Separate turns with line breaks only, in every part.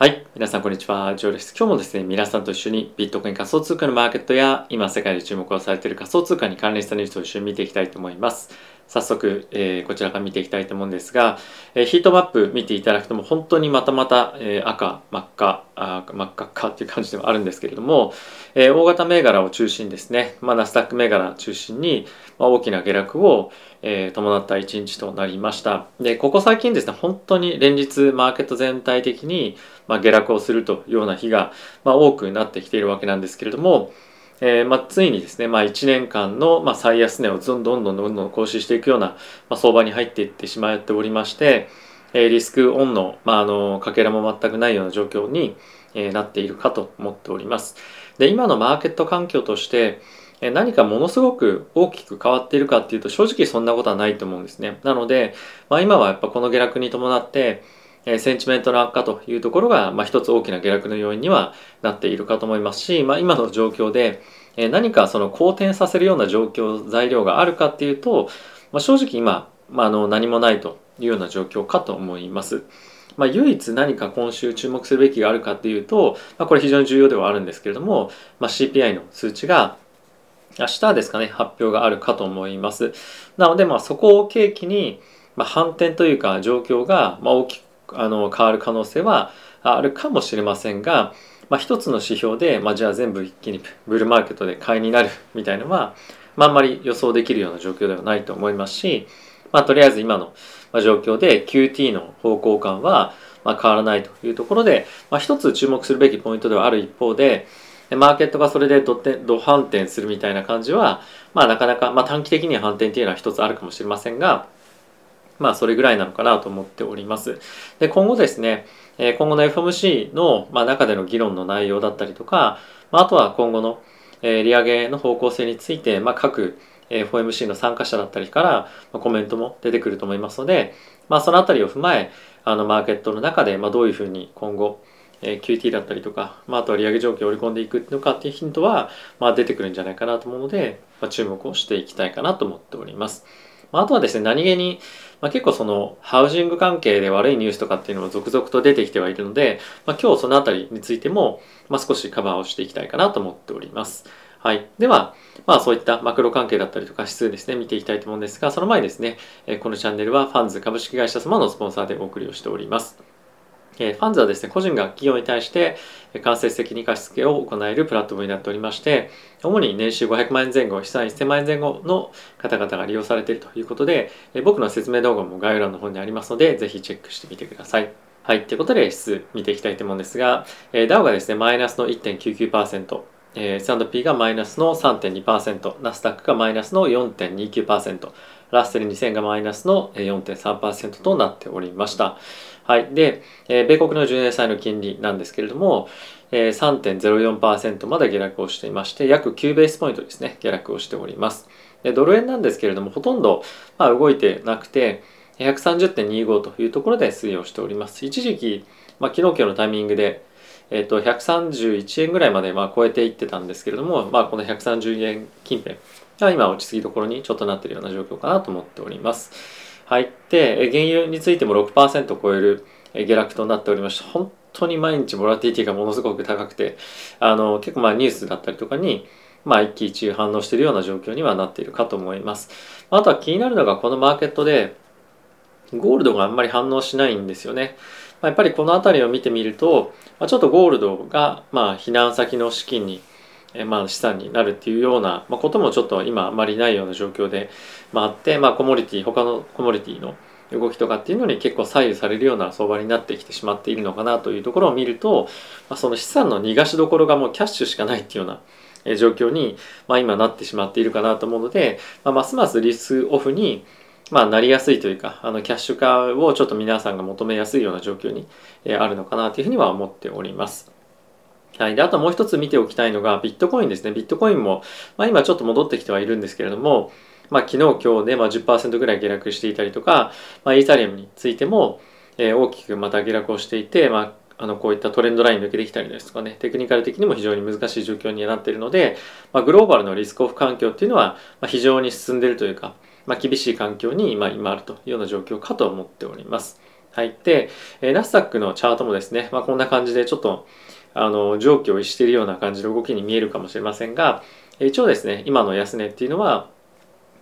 はい。皆さん、こんにちは。ジョーです。今日もですね、皆さんと一緒にビットコイン仮想通貨のマーケットや、今世界で注目をされている仮想通貨に関連したニュースを一緒に見ていきたいと思います。早速、えー、こちらから見ていきたいと思うんですが、えー、ヒートマップ見ていただくとも本当にまたまた、えー、赤、真っ赤、あ真っ赤っかっていう感じではあるんですけれども、え大型銘柄を中心ですね、まあ、ナスダック銘柄中心に、まあ、大きな下落を、え伴った一日となりました。で、ここ最近ですね、本当に連日マーケット全体的に、まあ、下落をするというような日が、まあ、多くなってきているわけなんですけれども、えー、まあ、ついにですね、まあ、1年間の、まあ、最安値をどんどんどんどんどん更新していくような、まあ、相場に入っていってしまっておりまして、えー、リスクオンの、まあ、あのかけらも全くないような状況に、えー、なっているかと思っております。で今のマーケット環境としてえ何かものすごく大きく変わっているかっていうと正直そんなことはないと思うんですね。なので、まあ、今はやっぱこの下落に伴ってえセンチメントの悪化というところが、まあ、一つ大きな下落の要因にはなっているかと思いますし、まあ、今の状況で、え何かその好転させるような状況材料があるかっていうと、まあ、正直今、まあ、あの何もないというような状況かと思います。まあ、唯一何か今週注目するべきがあるかっていうと、まあ、これ非常に重要ではあるんですけれども、まあ、CPI の数値が明日ですかね発表があるかと思います。なのでまあそこを契機に、まあ、反転というか状況がまあ大きくあの変わる可能性はあるかもしれませんが、まあ、一つの指標で、まあ、じゃあ全部一気にブルーマーケットで買いになるみたいなのは、まあ、あんまり予想できるような状況ではないと思いますし、まあ、とりあえず今の状況で QT の方向感はま変わらないというところで、まあ、一つ注目するべきポイントではある一方でマーケットがそれでドド反転するみたいな感じは、まあ、なかなか、まあ、短期的には反転っていうのは一つあるかもしれませんが、まあそれぐらいなのかなと思っております。で、今後ですね、今後の FOMC の、中での議論の内容だったりとか、あ、とは今後の利上げの方向性について、まあ、各 FOMC の参加者だったりからコメントも出てくると思いますので、まあ、そのあたりを踏まえ、あのマーケットの中で、ま、どういうふうに今後、え QT だったりとか、まあ、あとは利上げ状況を織り込んでいくのかっていうヒントは、まあ、出てくるんじゃないかなと思うので、まあ、注目をしていきたいかなと思っております。まあ、あとはですね、何気に、まあ、結構そのハウジング関係で悪いニュースとかっていうのも続々と出てきてはいるので、まあ、今日そのあたりについても、まあ、少しカバーをしていきたいかなと思っております。はい。では、まあそういったマクロ関係だったりとか指数ですね、見ていきたいと思うんですが、その前にですね、このチャンネルはファンズ株式会社様のスポンサーでお送りをしております。えファンズはですね、個人が企業に対して間接的に貸付を行えるプラットフォームになっておりまして、主に年収500万円前後、資産1000万円前後の方々が利用されているということで、え僕の説明動画も概要欄の方にありますので、ぜひチェックしてみてください。はい、ということで指数見ていきたいと思うんですが、え DAO がですね、マイナスの1.99%、えー、S&P がマイナスの3.2%、ナスダックがマイナスの4.29%、ラッセル2000がマイナスの4.3%となっておりました。はい。で、えー、米国の10年債の金利なんですけれども、えー、3.04%まで下落をしていまして、約9ベースポイントですね、下落をしております。でドル円なんですけれども、ほとんど、まあ、動いてなくて、130.25というところで推移をしております。一時期、まあ、昨日今日のタイミングで、えっ、ー、と、131円ぐらいまでまあ超えていってたんですけれども、まあ、この130円近辺が今落ち着きどころにちょっとなっているような状況かなと思っております。はい。で、原油についても6%超える下落となっておりまして、本当に毎日ボラティティがものすごく高くて、あの、結構まあニュースだったりとかに、まあ一喜一憂反応しているような状況にはなっているかと思います。あとは気になるのがこのマーケットで、ゴールドがあんまり反応しないんですよね。やっぱりこの辺りを見てみると、ちょっとゴールドがまあ避難先の資金にえまあ、資産になるっていうような、ま、こともちょっと今あまりないような状況で、まあ、あって、まあ、コモディティ他のコモディティの動きとかっていうのに結構左右されるような相場になってきてしまっているのかなというところを見ると、まあ、その資産の逃がしどころがもうキャッシュしかないっていうような状況に、まあ、今なってしまっているかなと思うので、まあ、ますますリスクオフにまあ、なりやすいというかあのキャッシュ化をちょっと皆さんが求めやすいような状況にあるのかなというふうには思っております。はい。で、あともう一つ見ておきたいのがビットコインですね。ビットコインも、まあ、今ちょっと戻ってきてはいるんですけれども、まあ、昨日今日で、ま、10%ぐらい下落していたりとか、まあ、イーサリアムについても、えー、大きくまた下落をしていて、まあ、あのこういったトレンドライン抜けてきたりですとかね、テクニカル的にも非常に難しい状況になっているので、まあ、グローバルのリスクオフ環境っていうのは、まあ、非常に進んでいるというか、まあ、厳しい環境に今今あるというような状況かと思っております。はい。で、えナスダックのチャートもですね、まあ、こんな感じでちょっとあの上記を逸しているような感じの動きに見えるかもしれませんが、一応ですね、今の安値っていうのは、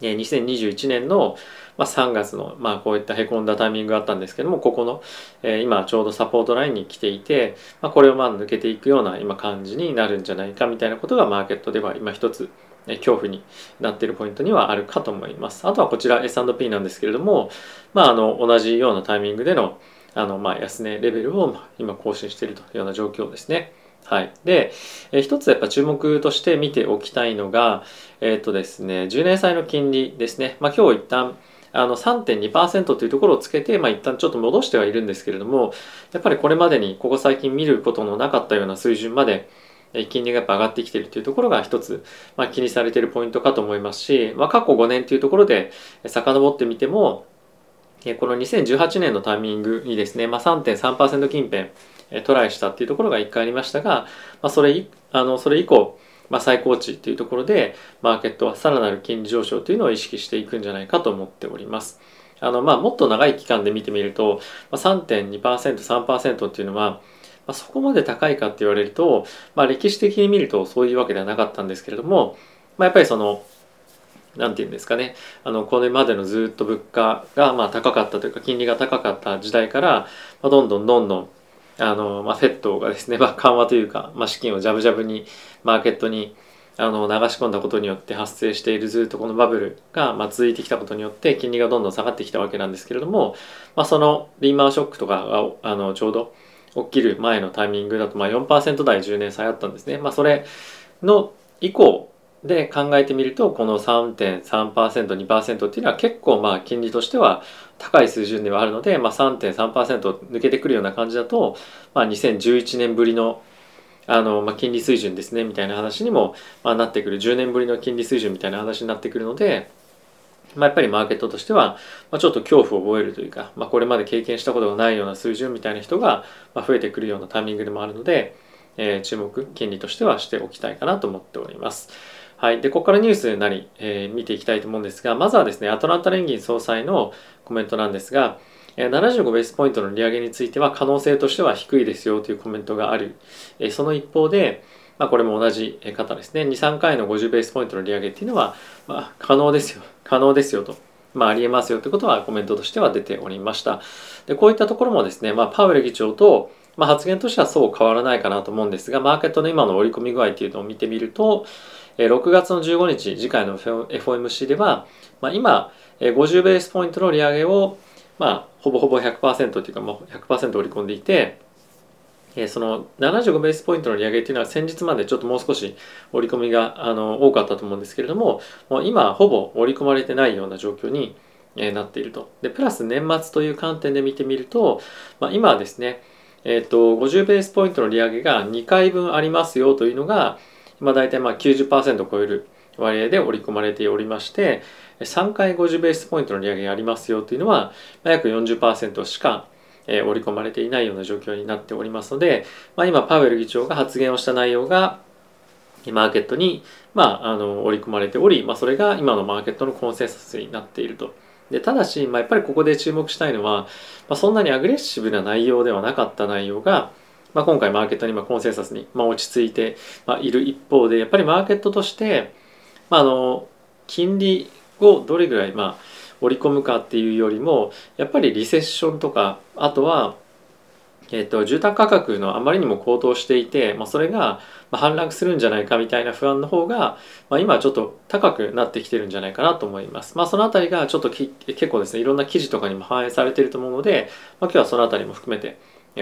2021年の3月の、まあ、こういったへこんだタイミングがあったんですけどもここの、え今ちょうどサポートラインに来ていて、まあ、これをまあ抜けていくような今感じになるんじゃないかみたいなことがマーケットでは今一つ恐怖になっているポイントにはあるかと思います。あとはこちら S&P なんですけれども、まあ、あの同じようなタイミングでのあのまあ安値レベルを今更新しているというような状況ですね。はい。で、えー、一つやっぱ注目として見ておきたいのが、えっ、ー、とですね、10年債の金利ですね。まあ今日一旦、あの3.2%というところをつけて、まあ、一旦ちょっと戻してはいるんですけれども、やっぱりこれまでにここ最近見ることのなかったような水準まで、金利がやっぱ上がってきているというところが一つ、まあ、気にされているポイントかと思いますし、まあ、過去5年というところで遡ってみても、この2018年のタイミングにですね、まあ、3.3%近辺トライしたっていうところが1回ありましたが、まあ、それあのそれ以降、まあ、最高値っていうところでマーケットはさらなる金利上昇というのを意識していくんじゃないかと思っております。あのまあ、もっと長い期間で見てみると、まあ、3.2%、3%っていうのは、まあ、そこまで高いかって言われると、まあ、歴史的に見るとそういうわけではなかったんですけれども、まあ、やっぱりその何て言うんですかねあのこれまでのずっと物価がまあ高かったというか金利が高かった時代から、まあ、どんどんどんどんあの、まあ、フェットがですね、まあ、緩和というか、まあ、資金をジャブジャブにマーケットにあの流し込んだことによって発生しているずっとこのバブルが、まあ、続いてきたことによって金利がどんどん下がってきたわけなんですけれども、まあ、そのリーマンショックとかがあのちょうど起きる前のタイミングだと、まあ、4%台10年差あったんですね。まあ、それの以降で考えてみるとこの 3.3%2% っていうのは結構まあ金利としては高い水準ではあるので、まあ、3.3%抜けてくるような感じだと、まあ、2011年ぶりのあの、まあ、金利水準ですねみたいな話にも、まあ、なってくる10年ぶりの金利水準みたいな話になってくるので、まあ、やっぱりマーケットとしては、まあ、ちょっと恐怖を覚えるというか、まあ、これまで経験したことがないような水準みたいな人が増えてくるようなタイミングでもあるので、えー、注目金利としてはしておきたいかなと思っております。はい。で、ここからニュースなり、えー、見ていきたいと思うんですが、まずはですね、アトランタ連銀総裁のコメントなんですが、75ベースポイントの利上げについては可能性としては低いですよというコメントがある。その一方で、まあ、これも同じ方ですね、2、3回の50ベースポイントの利上げっていうのは、まあ、可能ですよ。可能ですよと。まあ、ありえますよということはコメントとしては出ておりました。でこういったところもですね、まあ、パウエル議長と、まあ、発言としてはそう変わらないかなと思うんですが、マーケットの今の織り込み具合っていうのを見てみると、6月の15日、次回の FOMC では、まあ、今、50ベースポイントの利上げを、まあ、ほぼほぼ100%というか、もう100%織り込んでいて、その75ベースポイントの利上げっていうのは先日までちょっともう少し織り込みがあの多かったと思うんですけれども、もう今ほぼ織り込まれてないような状況になっていると。で、プラス年末という観点で見てみると、まあ、今はですね、えっ、と、50ベースポイントの利上げが2回分ありますよというのが、まあ、大体まあ90%を超える割合で織り込まれておりまして3回50ベースポイントの利上げがありますよというのは、まあ、約40%しか織り込まれていないような状況になっておりますので、まあ、今パウエル議長が発言をした内容がマーケットに、まあ、あの織り込まれており、まあ、それが今のマーケットのコンセンサスになっていると。でただし、まあ、やっぱりここで注目したいのは、まあ、そんなにアグレッシブな内容ではなかった内容が、まあ、今回マーケットに今コンセンサスに、まあ、落ち着いて、まあ、いる一方でやっぱりマーケットとして、まあ、あの金利をどれぐらい、まあ、織り込むかっていうよりもやっぱりリセッションとかあとは、えーと、住宅価格のあまりにも高騰していて、まあ、それが反落するんじゃないかみたいな不安の方が、まあ、今はちょっと高くなってきてるんじゃないかなと思います。まあ、そのあたりがちょっと結構ですねいろんな記事とかにも反映されていると思うので、まあ、今日はそのあたりも含めて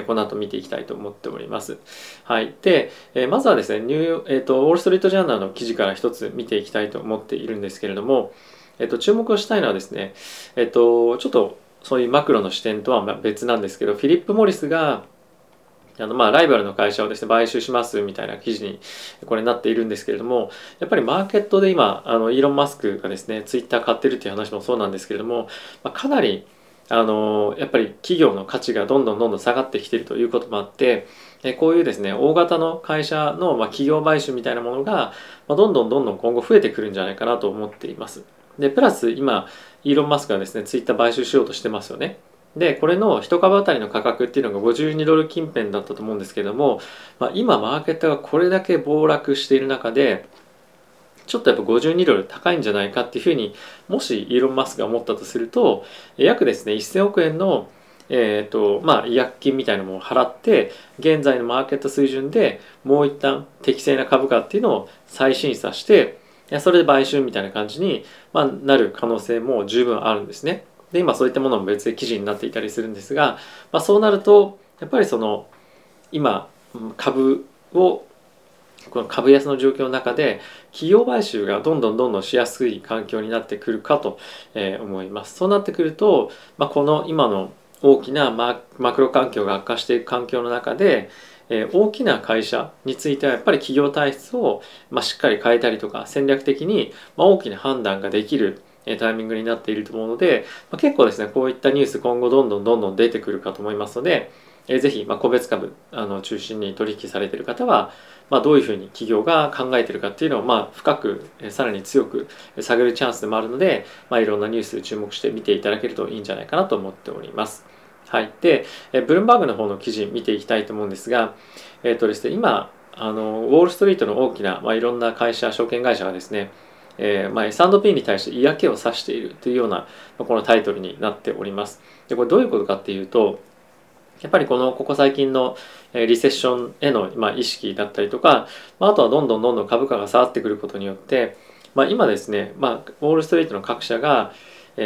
この後見ていきたいと思っております。はい。で、えまずはですね、ニュー、えっ、ー、と、ウォール・ストリート・ジャーナルの記事から一つ見ていきたいと思っているんですけれども、えっ、ー、と、注目をしたいのはですね、えっ、ー、と、ちょっとそういうマクロの視点とは別なんですけど、フィリップ・モリスが、あのまあライバルの会社をですね買収しますみたいな記事にこれなっているんですけれどもやっぱりマーケットで今あのイーロン・マスクがですねツイッター買ってるっていう話もそうなんですけれども、まあ、かなりあのやっぱり企業の価値がどんどんどんどん下がってきているということもあってこういうですね大型の会社の、まあ、企業買収みたいなものが、まあ、どんどんどんどん今後増えてくるんじゃないかなと思っています。でプラス今イーロン・マスクがですねツイッター買収しようとしてますよね。でこれの1株当たりの価格っていうのが52ドル近辺だったと思うんですけども、まあ、今マーケットがこれだけ暴落している中でちょっとやっぱ52ドル高いんじゃないかっていうふうにもしイーロン・マスクが思ったとすると約ですね1000億円のえーとまあ、違約金みたいなものを払って現在のマーケット水準でもう一旦適正な株価っていうのを再審査してそれで買収みたいな感じに、まあ、なる可能性も十分あるんですね。で今そういったものも別で記事になっていたりするんですが、まあ、そうなるとやっぱりその今株をこの株安の状況の中で企業買収がどんどんどんどんしやすい環境になってくるかと思います。そうなってくると、まあ、この今の大きなマクロ環境が悪化していく環境の中で、え、大きな会社についてはやっぱり企業体質を、ま、しっかり変えたりとか戦略的に、ま、大きな判断ができるタイミングになっていると思うので、ま、結構ですねこういったニュース今後どんどんどんどん出てくるかと思いますので、えー、ぜひ、ま、個別株あの中心に取引されている方は、まあ、どういうふうに企業が考えているかっていうのを、まあ、深くさらに強く下げるチャンスでもあるので、まあ、いろんなニュース注目して見ていただけるといいんじゃないかなと思っております。はい、でブルームバーグの方の記事見ていきたいと思うんですが、えーとですね、今あのウォール・ストリートの大きな、まあ、いろんな会社証券会社がですねえーまあ、S&P に対して嫌気をさしているというようなこのタイトルになっております。でこれどういうことかっていうとやっぱりこのここ最近のリセッションへの、ま、意識だったりとか、まあ、とはどんどんどんどん株価が下がってくることによって、まあ、今ですね、まあ、ウォール・ストリートの各社が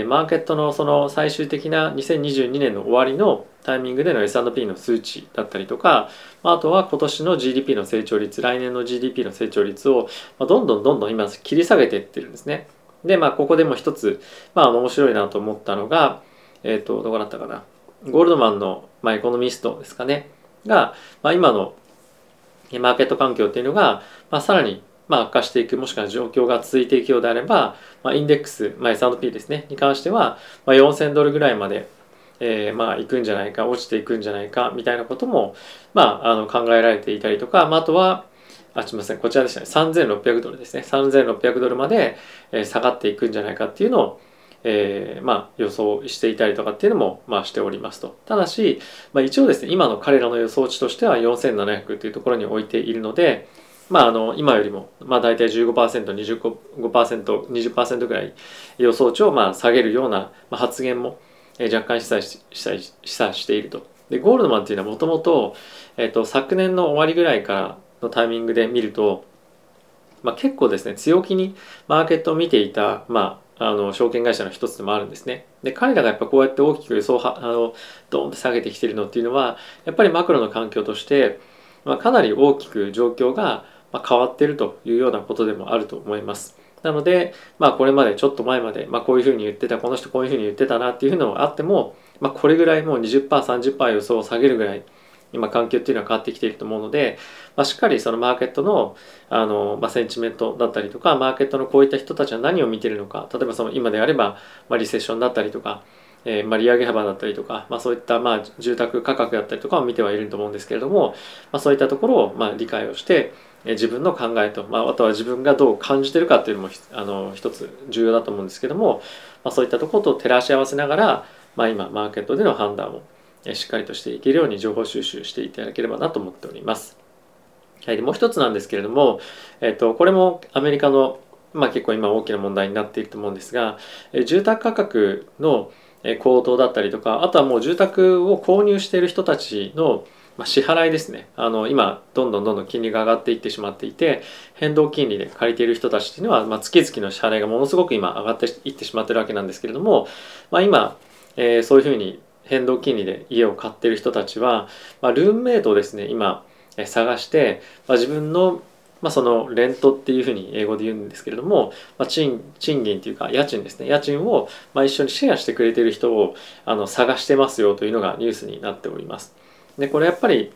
マーケットのその最終的な2022年の終わりのタイミングでの S&P の数値だったりとかあとは今年の GDP の成長率来年の GDP の成長率をどんどんどんどん今切り下げていってるんですね。でまあここでも一つ、まあ、面白いなと思ったのがえっ、ー、とどこだったかなゴールドマンの、まあ、エコノミストですかね。が、まあ、今のマーケット環境っていうのが、まあ、さらにまあ、悪化していくもしくは状況が続いていくようであれば、まあ、インデックス、まあ、S&P ですねに関しては、まあ、4000ドルぐらいまで、えー、まあ行くんじゃないか落ちていくんじゃないかみたいなことも、まあ、あの考えられていたりとか、まあ、あとはあすみませんこちらでしたね。3600ドルですね。3600ドルまで下がっていくんじゃないかっていうのをえー、まあ、予想していたりとかっていうのも、まあ、しておりますと。ただし、まあ、一応ですね、今の彼らの予想値としては4700というところに置いているので、まあ、あの今よりも、まあ、大体 15%25% 20%ぐらい予想値をまあ下げるような発言も若干示唆し示唆していると。でゴールドマンっていうのはもともと昨年の終わりぐらいからのタイミングで見ると、まあ、結構ですね強気にマーケットを見ていた、まあ、あの証券会社の一つでもあるんですね。で彼らがやっぱこうやって大きく予想はあのドーンと下げてきてるのっていうのはやっぱりマクロの環境として、まあ、かなり大きく状況が変わってるというようなことでもあると思います。なので、まあ、これまでちょっと前まで、まあ、こういうふうに言ってたこの人こういうふうに言ってたなっていうのがあっても、まあ、これぐらいもう 20%30% 予想を下げるぐらい今環境っていうのは変わってきていると思うので、まあ、しっかりそのマーケットのあの、まあ、センチメントだったりとかマーケットのこういった人たちは何を見てるのか例えばその今であれば、まあ、リセッションだったりとかえー、まあ、利上げ幅だったりとか、まあ、そういった、まあ、住宅価格だったりとかを見てはいると思うんですけれども、まあ、そういったところを、まあ、理解をして、自分の考えと、まあ、あとは自分がどう感じてるかっていうのもあの一つ重要だと思うんですけども、まあ、そういったところと照らし合わせながら、まあ、今マーケットでの判断をしっかりとしていけるように情報収集していただければなと思っております。はい、もう一つなんですけれども、えっと、これもアメリカの、まあ、結構今大きな問題になっていると思うんですが、住宅価格の高騰だったりとかあとはもう住宅を購入している人たちの支払いですねあの今どんどんどんどん金利が上がっていってしまっていて変動金利で借りている人たちっていうのは、まあ、月々の支払いがものすごく今上がっていってしまってるわけなんですけれども、まあ、今、えー、そういうふうに変動金利で家を買ってる人たちは、まあ、ルームメイトをですね今探して、まあ、自分のまあ、そのレントっていうふうに英語で言うんですけれども、まあ、賃賃金っていうか家賃ですね家賃をまあ一緒にシェアしてくれてる人をあの探してますよというのがニュースになっております。でこれやっぱり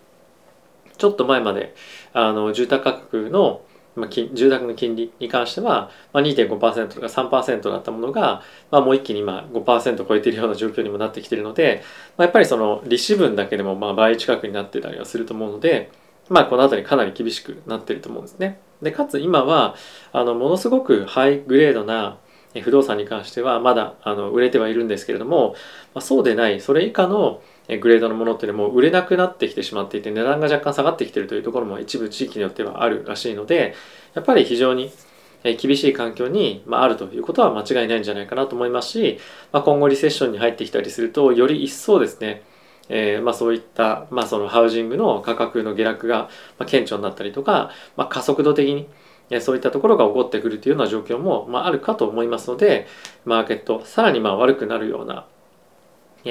ちょっと前まであの住宅価格のまあ、住宅の金利に関しては、まあ、2.5%とか3%だったものが、まあ、もう一気に今5%超えているような状況にもなってきているので、まあ、やっぱりその利子分だけでもまあ倍近くになってたりはすると思うので、まあ、この辺りかなり厳しくなっていると思うんですね。でかつ今はあのものすごくハイグレードな不動産に関してはまだあの売れてはいるんですけれども、ま、そうでないそれ以下のグレードのものっていうのも売れなくなってきてしまっていて値段が若干下がってきてるというところも一部地域によってはあるらしいのでやっぱり非常に厳しい環境にあるということは間違いないんじゃないかなと思いますし、まあ、今後リセッションに入ってきたりするとより一層ですねえー、まあ、そういった、まあ、そのハウジングの価格の下落が顕著になったりとか、まあ、加速度的にそういったところが起こってくるというような状況も、まあ、あるかと思いますのでマーケットさらにまあ悪くなるような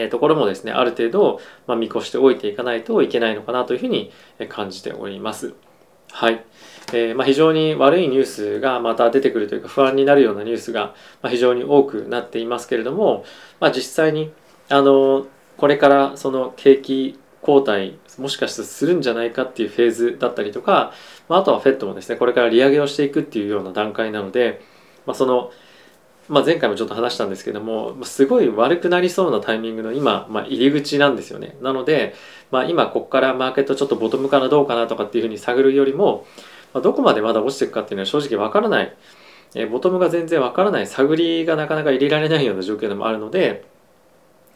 ところもですねある程度、ま、見越しておいていかないといけないのかなというふうに感じております。はい、えー、ま、非常に悪いニュースがまた出てくるというか不安になるようなニュースが非常に多くなっていますけれども、まあ、実際にあのこれからその景気後退もしかしてするんじゃないかっていうフェーズだったりとか、まあ、あとは FED もですねこれから利上げをしていくっていうような段階なので、まあ、そのまあ、前回もちょっと話したんですけどもすごい悪くなりそうなタイミングの今、まあ、入り口なんですよね。なので、まあ、今ここからマーケットちょっとボトムからどうかなとかっていうふうに探るよりも、まあ、どこまでまだ落ちていくかっていうのは正直わからない、えボトムが全然わからない。探りがなかなか入れられないような状況でもあるので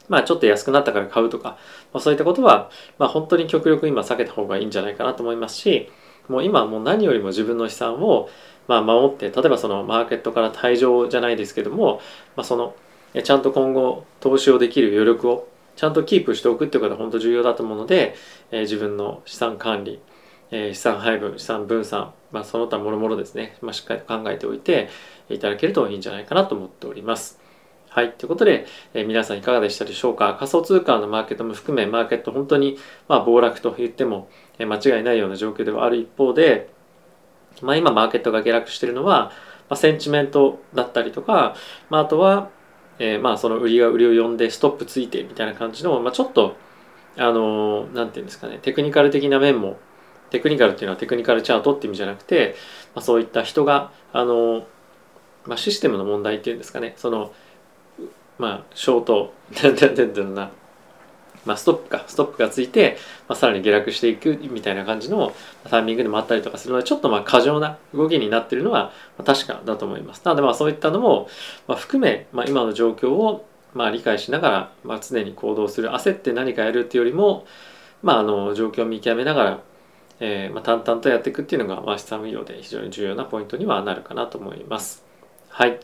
まあちょっと安くなったから買うとか、まあ、そういったことは、まあ、本当に極力今避けた方がいいんじゃないかなと思いますしもう今もう何よりも自分の資産をまあ、守って例えばそのマーケットから退場じゃないですけども、まあ、そのちゃんと今後投資をできる余力をちゃんとキープしておくっていうことは本当重要だと思うので、えー、自分の資産管理、えー、資産配分資産分散、まあ、その他もろもろですね、まあ、しっかりと考えておいていただけるといいんじゃないかなと思っております。はい。ということで、えー、皆さんいかがでしたでしょうか？仮想通貨のマーケットも含め、マーケット本当に、まあ、暴落と言っても、えー、間違いないような状況ではある一方で、まあ、今マーケットが下落しているのは、まあ、センチメントだったりとか、まあ、あとは、えー、まあその売りが売りを呼んでストップついてみたいな感じの、まあ、ちょっとあのなんていうんですかねテクニカル的な面もテクニカルっていうのはテクニカルチャートっていう意味じゃなくて、まあ、そういった人があの、まあ、システムの問題っていうんですかねそのまあショート なんて言うんだろうなまあ、ストップかストップがついて、まあ、さらに下落していくみたいな感じのタイミングでもあったりとかするのでちょっとまあ過剰な動きになっているのは確かだと思いますなのでまあそういったのもまあ含め、まあ、今の状況をまあ理解しながら、まあ、常に行動する焦って何かやるっていうよりも、まあ、あの状況を見極めながら、えーまあ、淡々とやっていくっていうのが、まあ、資産運用で非常に重要なポイントにはなるかなと思います。はい。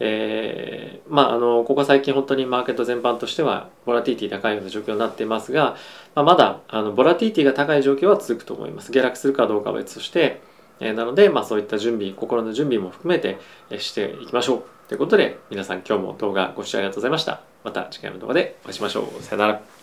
えー、まああのここ最近本当にマーケット全般としてはボラティティ高いような状況になっていますが、まあ、まだあのボラティティが高い状況は続くと思います。下落するかどうかは別として、えー、なので、まあ、そういった準備心の準備も含めてえしていきましょう。ということで皆さん今日も動画ご視聴ありがとうございました。また次回の動画でお会いしましょう。さよなら。